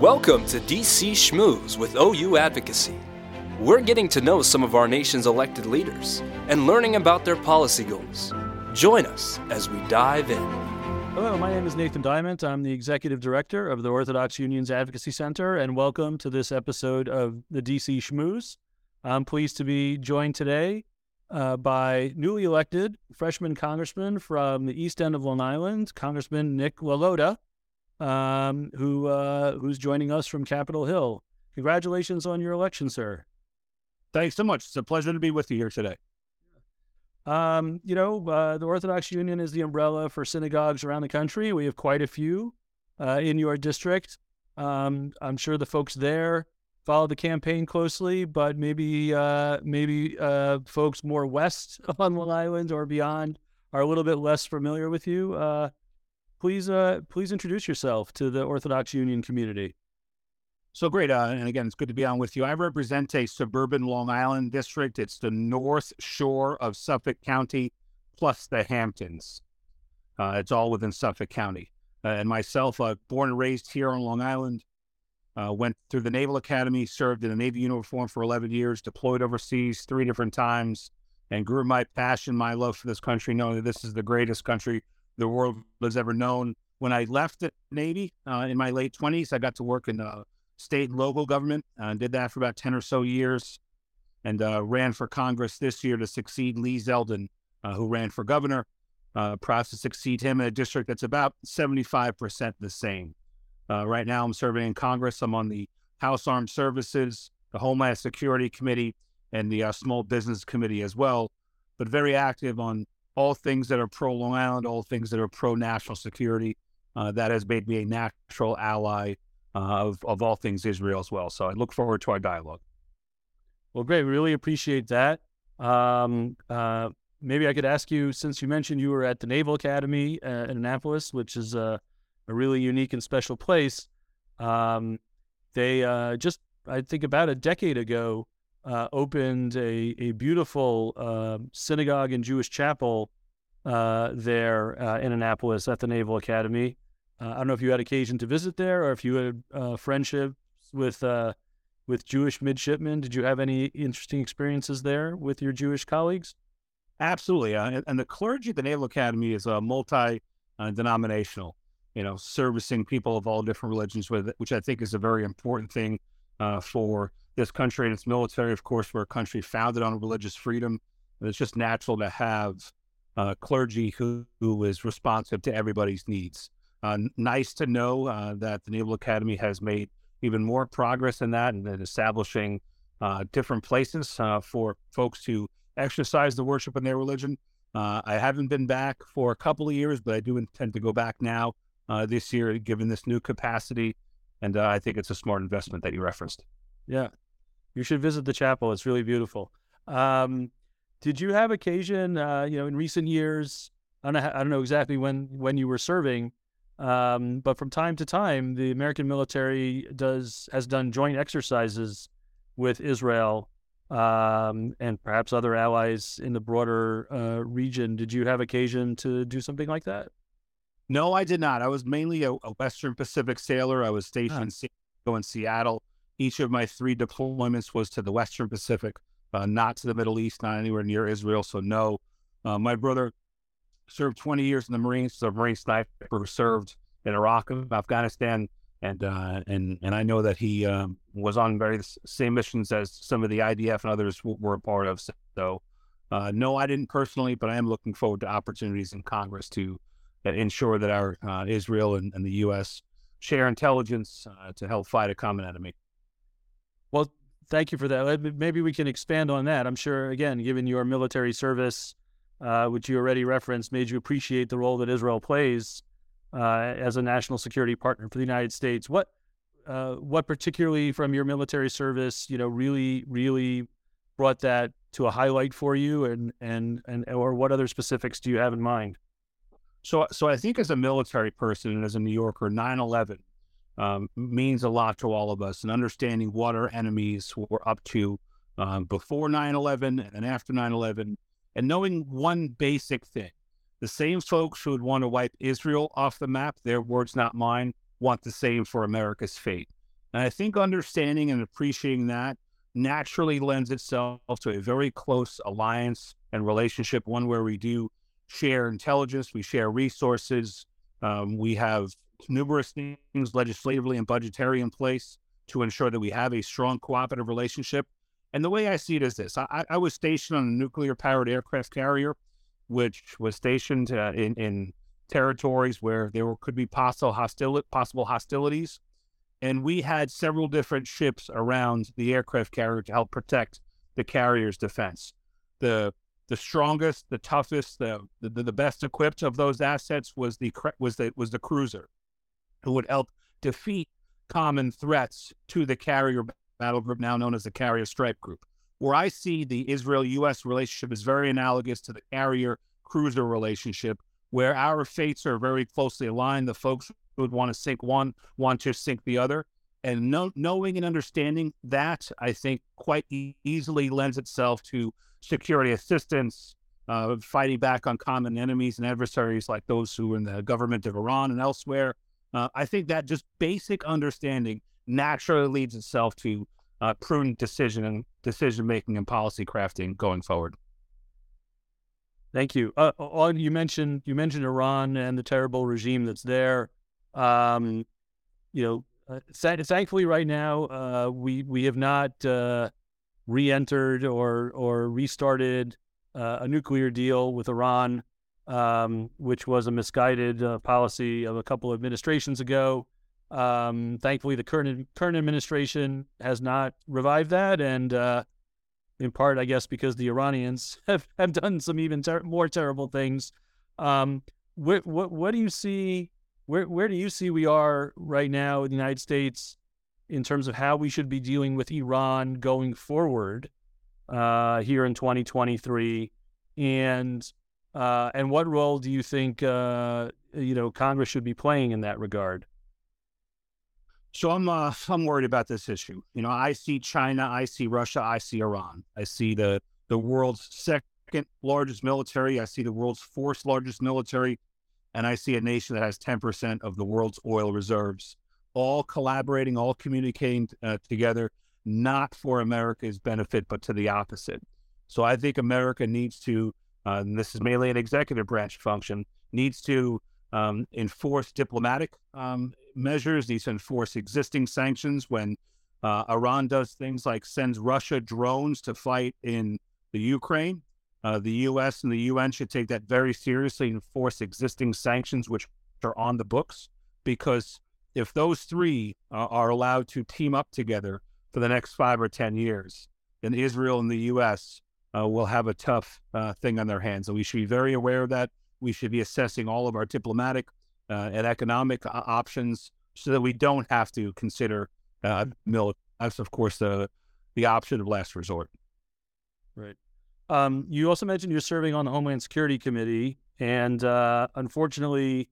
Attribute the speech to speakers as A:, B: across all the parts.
A: Welcome to DC Shmooze with OU Advocacy. We're getting to know some of our nation's elected leaders and learning about their policy goals. Join us as we dive in.
B: Hello, my name is Nathan Diament. I'm the executive director of the Orthodox Union's Advocacy Center, and welcome to this episode of the DC Shmooze. I'm pleased to be joined today uh, by newly elected freshman congressman from the east end of Long Island, Congressman Nick LaLota um, who uh, who's joining us from Capitol Hill. Congratulations on your election, sir.
C: Thanks so much. It's a pleasure to be with you here today.
B: Um, you know, uh, the Orthodox Union is the umbrella for synagogues around the country. We have quite a few uh, in your district. Um, I'm sure the folks there follow the campaign closely, but maybe uh, maybe uh, folks more west on Long Island or beyond are a little bit less familiar with you. Please uh, please introduce yourself to the Orthodox Union community.
C: So great. Uh, and again, it's good to be on with you. I represent a suburban Long Island district. It's the north shore of Suffolk County plus the Hamptons. Uh, it's all within Suffolk County. Uh, and myself, uh, born and raised here on Long Island, uh, went through the Naval Academy, served in a Navy uniform for 11 years, deployed overseas three different times, and grew my passion, my love for this country, knowing that this is the greatest country the world has ever known. When I left the Navy uh, in my late 20s, I got to work in uh, state and local government. Uh, did that for about 10 or so years and uh, ran for Congress this year to succeed Lee Zeldin, uh, who ran for governor. Uh, proud to succeed him in a district that's about 75% the same. right now, I'm serving in Congress. I'm on the House Armed Services, the Homeland Security Committee, and the Small Business Committee as well, but very active on all things that are pro Long Island, all things that are pro national security. Uh, that has made me a natural ally uh, of, of all things Israel as well. So I look forward to our dialogue.
B: Well, great. Really appreciate that. Um, uh, maybe I could ask you, since you mentioned you were at the Naval Academy uh, in Annapolis, which is a, a, really unique and special place. Um, they uh, just, I think, about a decade ago, uh, opened a, a beautiful uh, synagogue and Jewish chapel uh, there uh, in Annapolis at the Naval Academy. Uh, I don't know if you had occasion to visit there or if you had uh, friendships with with Jewish midshipmen. Did you have any interesting experiences there with your Jewish colleagues?
C: Absolutely, and the clergy at the Naval Academy is a multi-denominational. You know, servicing people of all different religions, with which I think is a very important thing for this country and its military. Of course, we're a country founded on religious freedom. It's just natural to have uh, clergy who, who is responsive to everybody's needs. Uh, nice to know uh, that the Naval Academy has made even more progress in that and in establishing uh, different places uh, for folks to exercise the worship in their religion. Uh, I haven't been back for a couple of years, but I do intend to go back now this year, given this new capacity. And I think it's a smart investment that you referenced.
B: Yeah, you should visit the chapel. It's really beautiful. Um, did you have occasion, uh, you know, in recent years? I don't know, I don't know exactly when when you were serving, um, but from time to time, the American military does has done joint exercises with Israel um, and perhaps other allies in the broader uh, region. Did you have occasion to do something like that?
C: No, I did not. I was mainly a, a Western Pacific sailor. I was stationed ah. in Seattle each of my three deployments was to the Western Pacific, uh, not to the Middle East, not anywhere near Israel. So, no. Uh, my brother served 20 years in the Marines, so a Marine sniper who served in Iraq and Afghanistan. And, uh, and, and I know that he um, was on very same missions as some of the IDF and others were a part of. So, uh, no, I didn't personally, but I am looking forward to opportunities in Congress to uh, ensure that our uh, Israel and, and, the U.S. share intelligence to help fight a common enemy.
B: Well, thank you for that. Maybe we can expand on that. I'm sure, again, given your military service, uh, which you already referenced, made you appreciate the role that Israel plays uh, as a national security partner for the United States. What, uh, what particularly from your military service, you know, really, really brought that to a highlight for you, and and and or what other specifics do you have in mind?
C: So, so I think as a military person and as a New Yorker, 9/11 um, means a lot to all of us and understanding what our enemies were up to um, before 9 11 and after 9 11, and knowing one basic thing the same folks who would want to wipe Israel off the map, their words, not mine, want the same for America's fate. And I think understanding and appreciating that naturally lends itself to a very close alliance and relationship, one where we do share intelligence, we share resources, um, we have numerous things legislatively and budgetary in place to ensure that we have a strong cooperative relationship. And the way I see it is this I, I was stationed on a nuclear powered aircraft carrier, which was stationed uh, in, in territories where there could be possible, hostil- possible hostilities. And we had several different ships around the aircraft carrier to help protect the carrier's defense. The the strongest, the toughest, the, the the best equipped of those assets was the was the was the cruiser, who would help defeat common threats to the carrier battle group, now known as the Carrier Strike Group. Where I see the Israel US relationship is very analogous to the carrier cruiser relationship, where our fates are very closely aligned. The folks who would want to sink one want to sink the other. And know, knowing and understanding that, I think, quite e- easily lends itself to security assistance, uh, fighting back on common enemies and adversaries like those who are in the government of Iran and elsewhere. Uh, I think that just basic understanding naturally leads itself to uh, prudent decision and decision making and policy crafting going forward.
B: Thank you. Uh, you mentioned you mentioned Iran and the terrible regime that's there. Um, you know, uh, thankfully, right now uh, we we have not uh, re-entered or or restarted uh, a nuclear deal with Iran, um, which was a misguided uh, policy of a couple of administrations ago. Um, thankfully, the current current administration has not revived that, and uh, in part, I guess, because the Iranians have, have done some even ter- more terrible things. Um, what, what do you see? Where where do you see we are right now in the United States in terms of how we should be dealing with Iran going forward uh, here in 2023, and uh, and what role do you think uh, you know Congress should be playing in that regard?
C: So I'm uh, I'm worried about this issue. You know, I see China, I see Russia, I see Iran. I see the the world's second largest military. I see the world's fourth largest military, and I see a nation that has 10% of the world's oil reserves, all collaborating, all communicating uh, together, not for America's benefit, but to the opposite. So I think America needs to, uh, and this is mainly an executive branch function, needs to um, enforce diplomatic um, measures, to enforce existing sanctions when uh, Iran does things like sends Russia drones to fight in the Ukraine. Uh, the U.S. and the UN should take that very seriously and enforce existing sanctions, which are on the books, because if those three uh, are allowed to team up together for the next five or 10 years, then Israel and the U.S. Uh, will have a tough uh, thing on their hands. And we should be very aware of that. We should be assessing all of our diplomatic uh, and economic uh, options so that we don't have to consider uh, military. That's, of course, the, the option of last resort.
B: Right. Um, you also mentioned you're serving on the Homeland Security Committee, and unfortunately,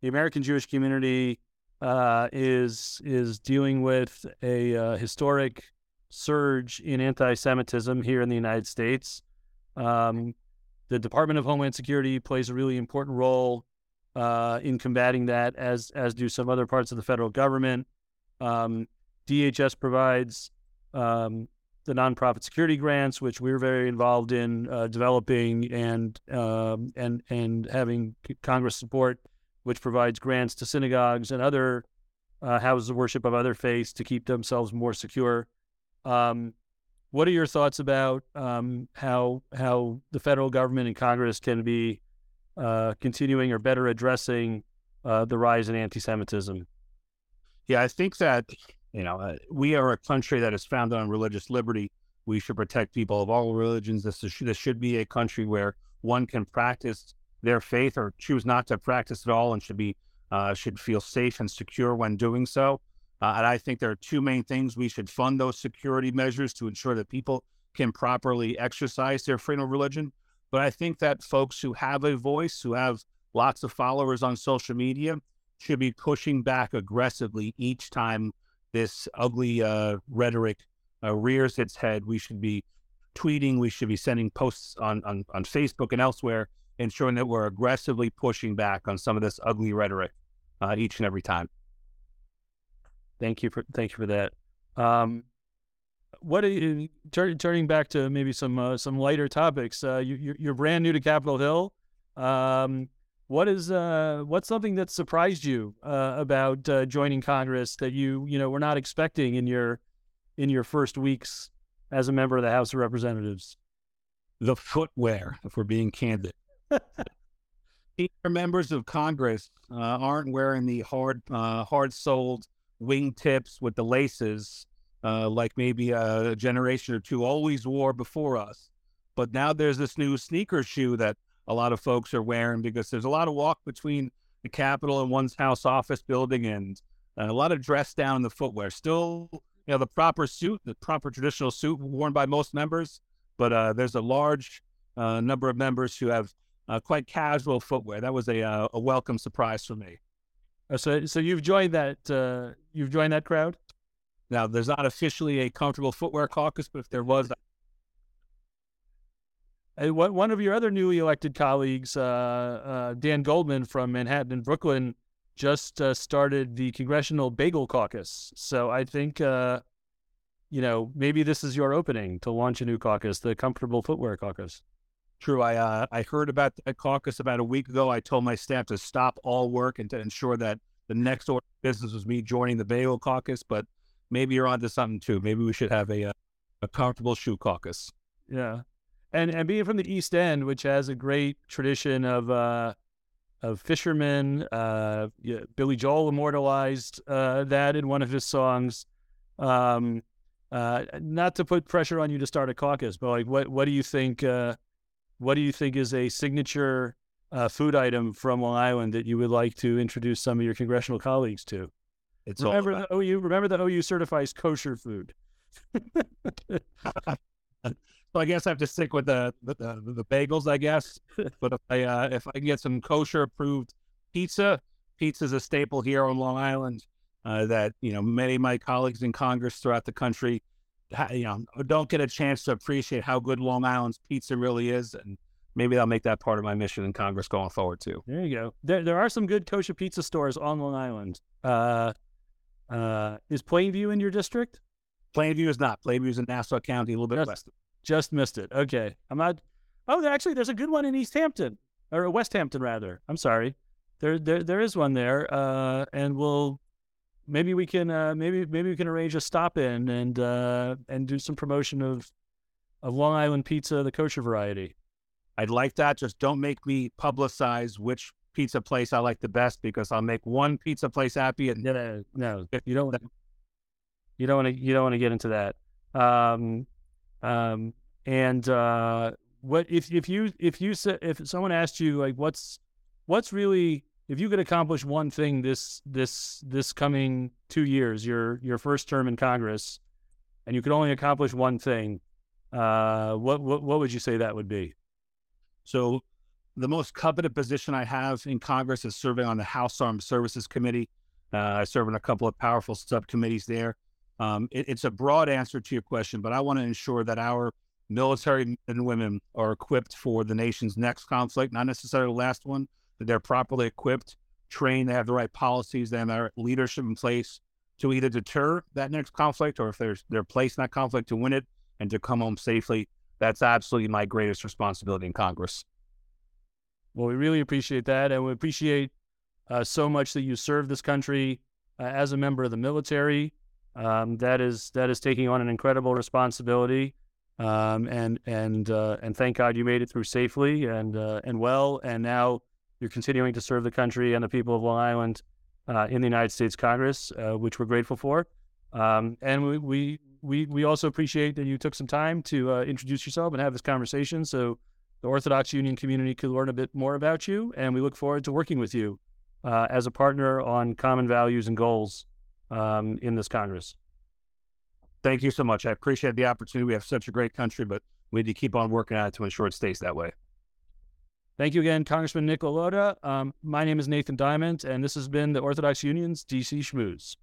B: the American Jewish community uh, is is dealing with a uh, historic surge in anti-Semitism here in the United States. Um, the Department of Homeland Security plays a really important role uh, in combating that, as as do some other parts of the federal government. Um, DHS provides um, the nonprofit security grants, which we're very involved in uh, developing and um, and and having Congress support, which provides grants to synagogues and other uh, houses of worship of other faiths to keep themselves more secure. Um, what are your thoughts about um, how how the federal government and Congress can be uh, continuing or better addressing uh, the rise in anti-Semitism?
C: Yeah, I think that you know uh, we are a country that is founded on religious liberty. We should protect people of all religions. This, is, this should be a country where one can practice their faith or choose not to practice at all, and should be uh, should feel safe and secure when doing so. Uh, and I think there are two main things we should fund those security measures to ensure that people can properly exercise their freedom of religion. But I think that folks who have a voice, who have lots of followers on social media, should be pushing back aggressively each time this ugly uh, rhetoric uh, rears its head. We should be tweeting, we should be sending posts on, on, on Facebook and elsewhere, ensuring that we're aggressively pushing back on some of this ugly rhetoric uh, each and every time.
B: Thank you for thank you for that. Um, what are you turn, turning back to maybe some uh, some lighter topics? Uh, you, you're brand new to Capitol Hill. Um, what is uh, what's something that surprised you uh, about uh, joining Congress that you you know were not expecting in your in your first weeks as a member of the House of Representatives?
C: The footwear, if we're being candid. Senior members of Congress uh, aren't wearing the hard uh, hard soled wingtips with the laces uh, like maybe a generation or two always wore before us. But now there's this new sneaker shoe that a lot of folks are wearing because there's a lot of walk between the Capitol and one's House office building and uh, a lot of dress down in the footwear. Still, you know, the proper suit, the proper traditional suit worn by most members, but uh, there's a large uh, number of members who have uh, quite casual footwear. That was a, uh, a welcome surprise for me.
B: Uh, so, so you've joined that you've joined that crowd.
C: Now, there's not officially a comfortable footwear caucus, but if there was,
B: one of your other newly elected colleagues, uh, uh, Dan Goldman from Manhattan and Brooklyn, just uh, started the Congressional Bagel Caucus. So I think, uh, you know, maybe this is your opening to launch a new caucus, the Comfortable Footwear Caucus.
C: True. I uh, I heard about that caucus about a week ago. I told my staff to stop all work and to ensure that the next order of business was me joining the Bagel Caucus. But maybe you're onto something too. Maybe we should have a uh, a comfortable shoe caucus.
B: Yeah, and and being from the East End, which has a great tradition of uh, of fishermen, uh, yeah, Billy Joel immortalized uh, that in one of his songs. Um, uh, not to put pressure on you to start a caucus, but like, what what do you think? What do you think is a signature uh, food item from Long Island that you would like to introduce some of your congressional colleagues to? It's remember the OU. Remember the OU certifies kosher food.
C: So I guess I have to stick with the the, the bagels, I guess. but if I uh, if I can get some kosher approved pizza, pizza is a staple here on Long Island. Uh, that you know many of my colleagues in Congress throughout the country, you know, don't get a chance to appreciate how good Long Island's pizza really is, and maybe I'll make that part of my mission in Congress going forward too.
B: There you go. There there are some good kosher pizza stores on Long Island. Uh, uh, is Plainview in your district?
C: Plainview is not. Plainview is in Nassau County, a little bit That's, west.
B: Just missed it. Okay. I'm not. Oh, actually, there's a good one in East Hampton or West Hampton, rather. I'm sorry. There, there, there is one there. Uh, and we'll maybe we can uh, maybe maybe we can arrange a stop in and uh, and do some promotion of of Long Island pizza, the kosher variety.
C: I'd like that. Just don't make me publicize which pizza place I like the best because I'll make one pizza place happy and
B: no, no, no you don't. You don't want to. You don't want to get into that. Um, um, and uh, what if if you if you if someone asked you like what's what's really if you could accomplish one thing this this this coming two years, your your first term in Congress, and you could only accomplish one thing, uh, what what what would you say that would be?
C: So, the most coveted position I have in Congress is serving on the House Armed Services Committee. Uh, I serve in a couple of powerful subcommittees there. Um, it, it's a broad answer to your question, but I want to ensure that our military men and women are equipped for the nation's next conflict, not necessarily the last one, that they're properly equipped, trained, they have the right policies, they have leadership in place to either deter that next conflict or if there's they're placed in that conflict to win it and to come home safely. That's absolutely my greatest responsibility in Congress.
B: Well, we really appreciate that, and we appreciate uh, so much that you serve this country uh, as a member of the military. Um, that is that is taking on an incredible responsibility, um, and and uh, and thank God you made it through safely and uh, and well, and now you're continuing to serve the country and the people of Long Island uh, in the United States Congress, uh, which we're grateful for. Um, and we, we we we also appreciate that you took some time to uh, introduce yourself and have this conversation, so the Orthodox Union community could learn a bit more about you. And we look forward to working with you uh, as a partner on common values and goals um, in this Congress.
C: Thank you so much. I appreciate the opportunity. We have such a great country, but we need to keep on working on it to ensure it stays that way.
B: Thank you again, Congressman Nick. Um, my name is Nathan Diament, and this has been the Orthodox Union's DC Shmooze.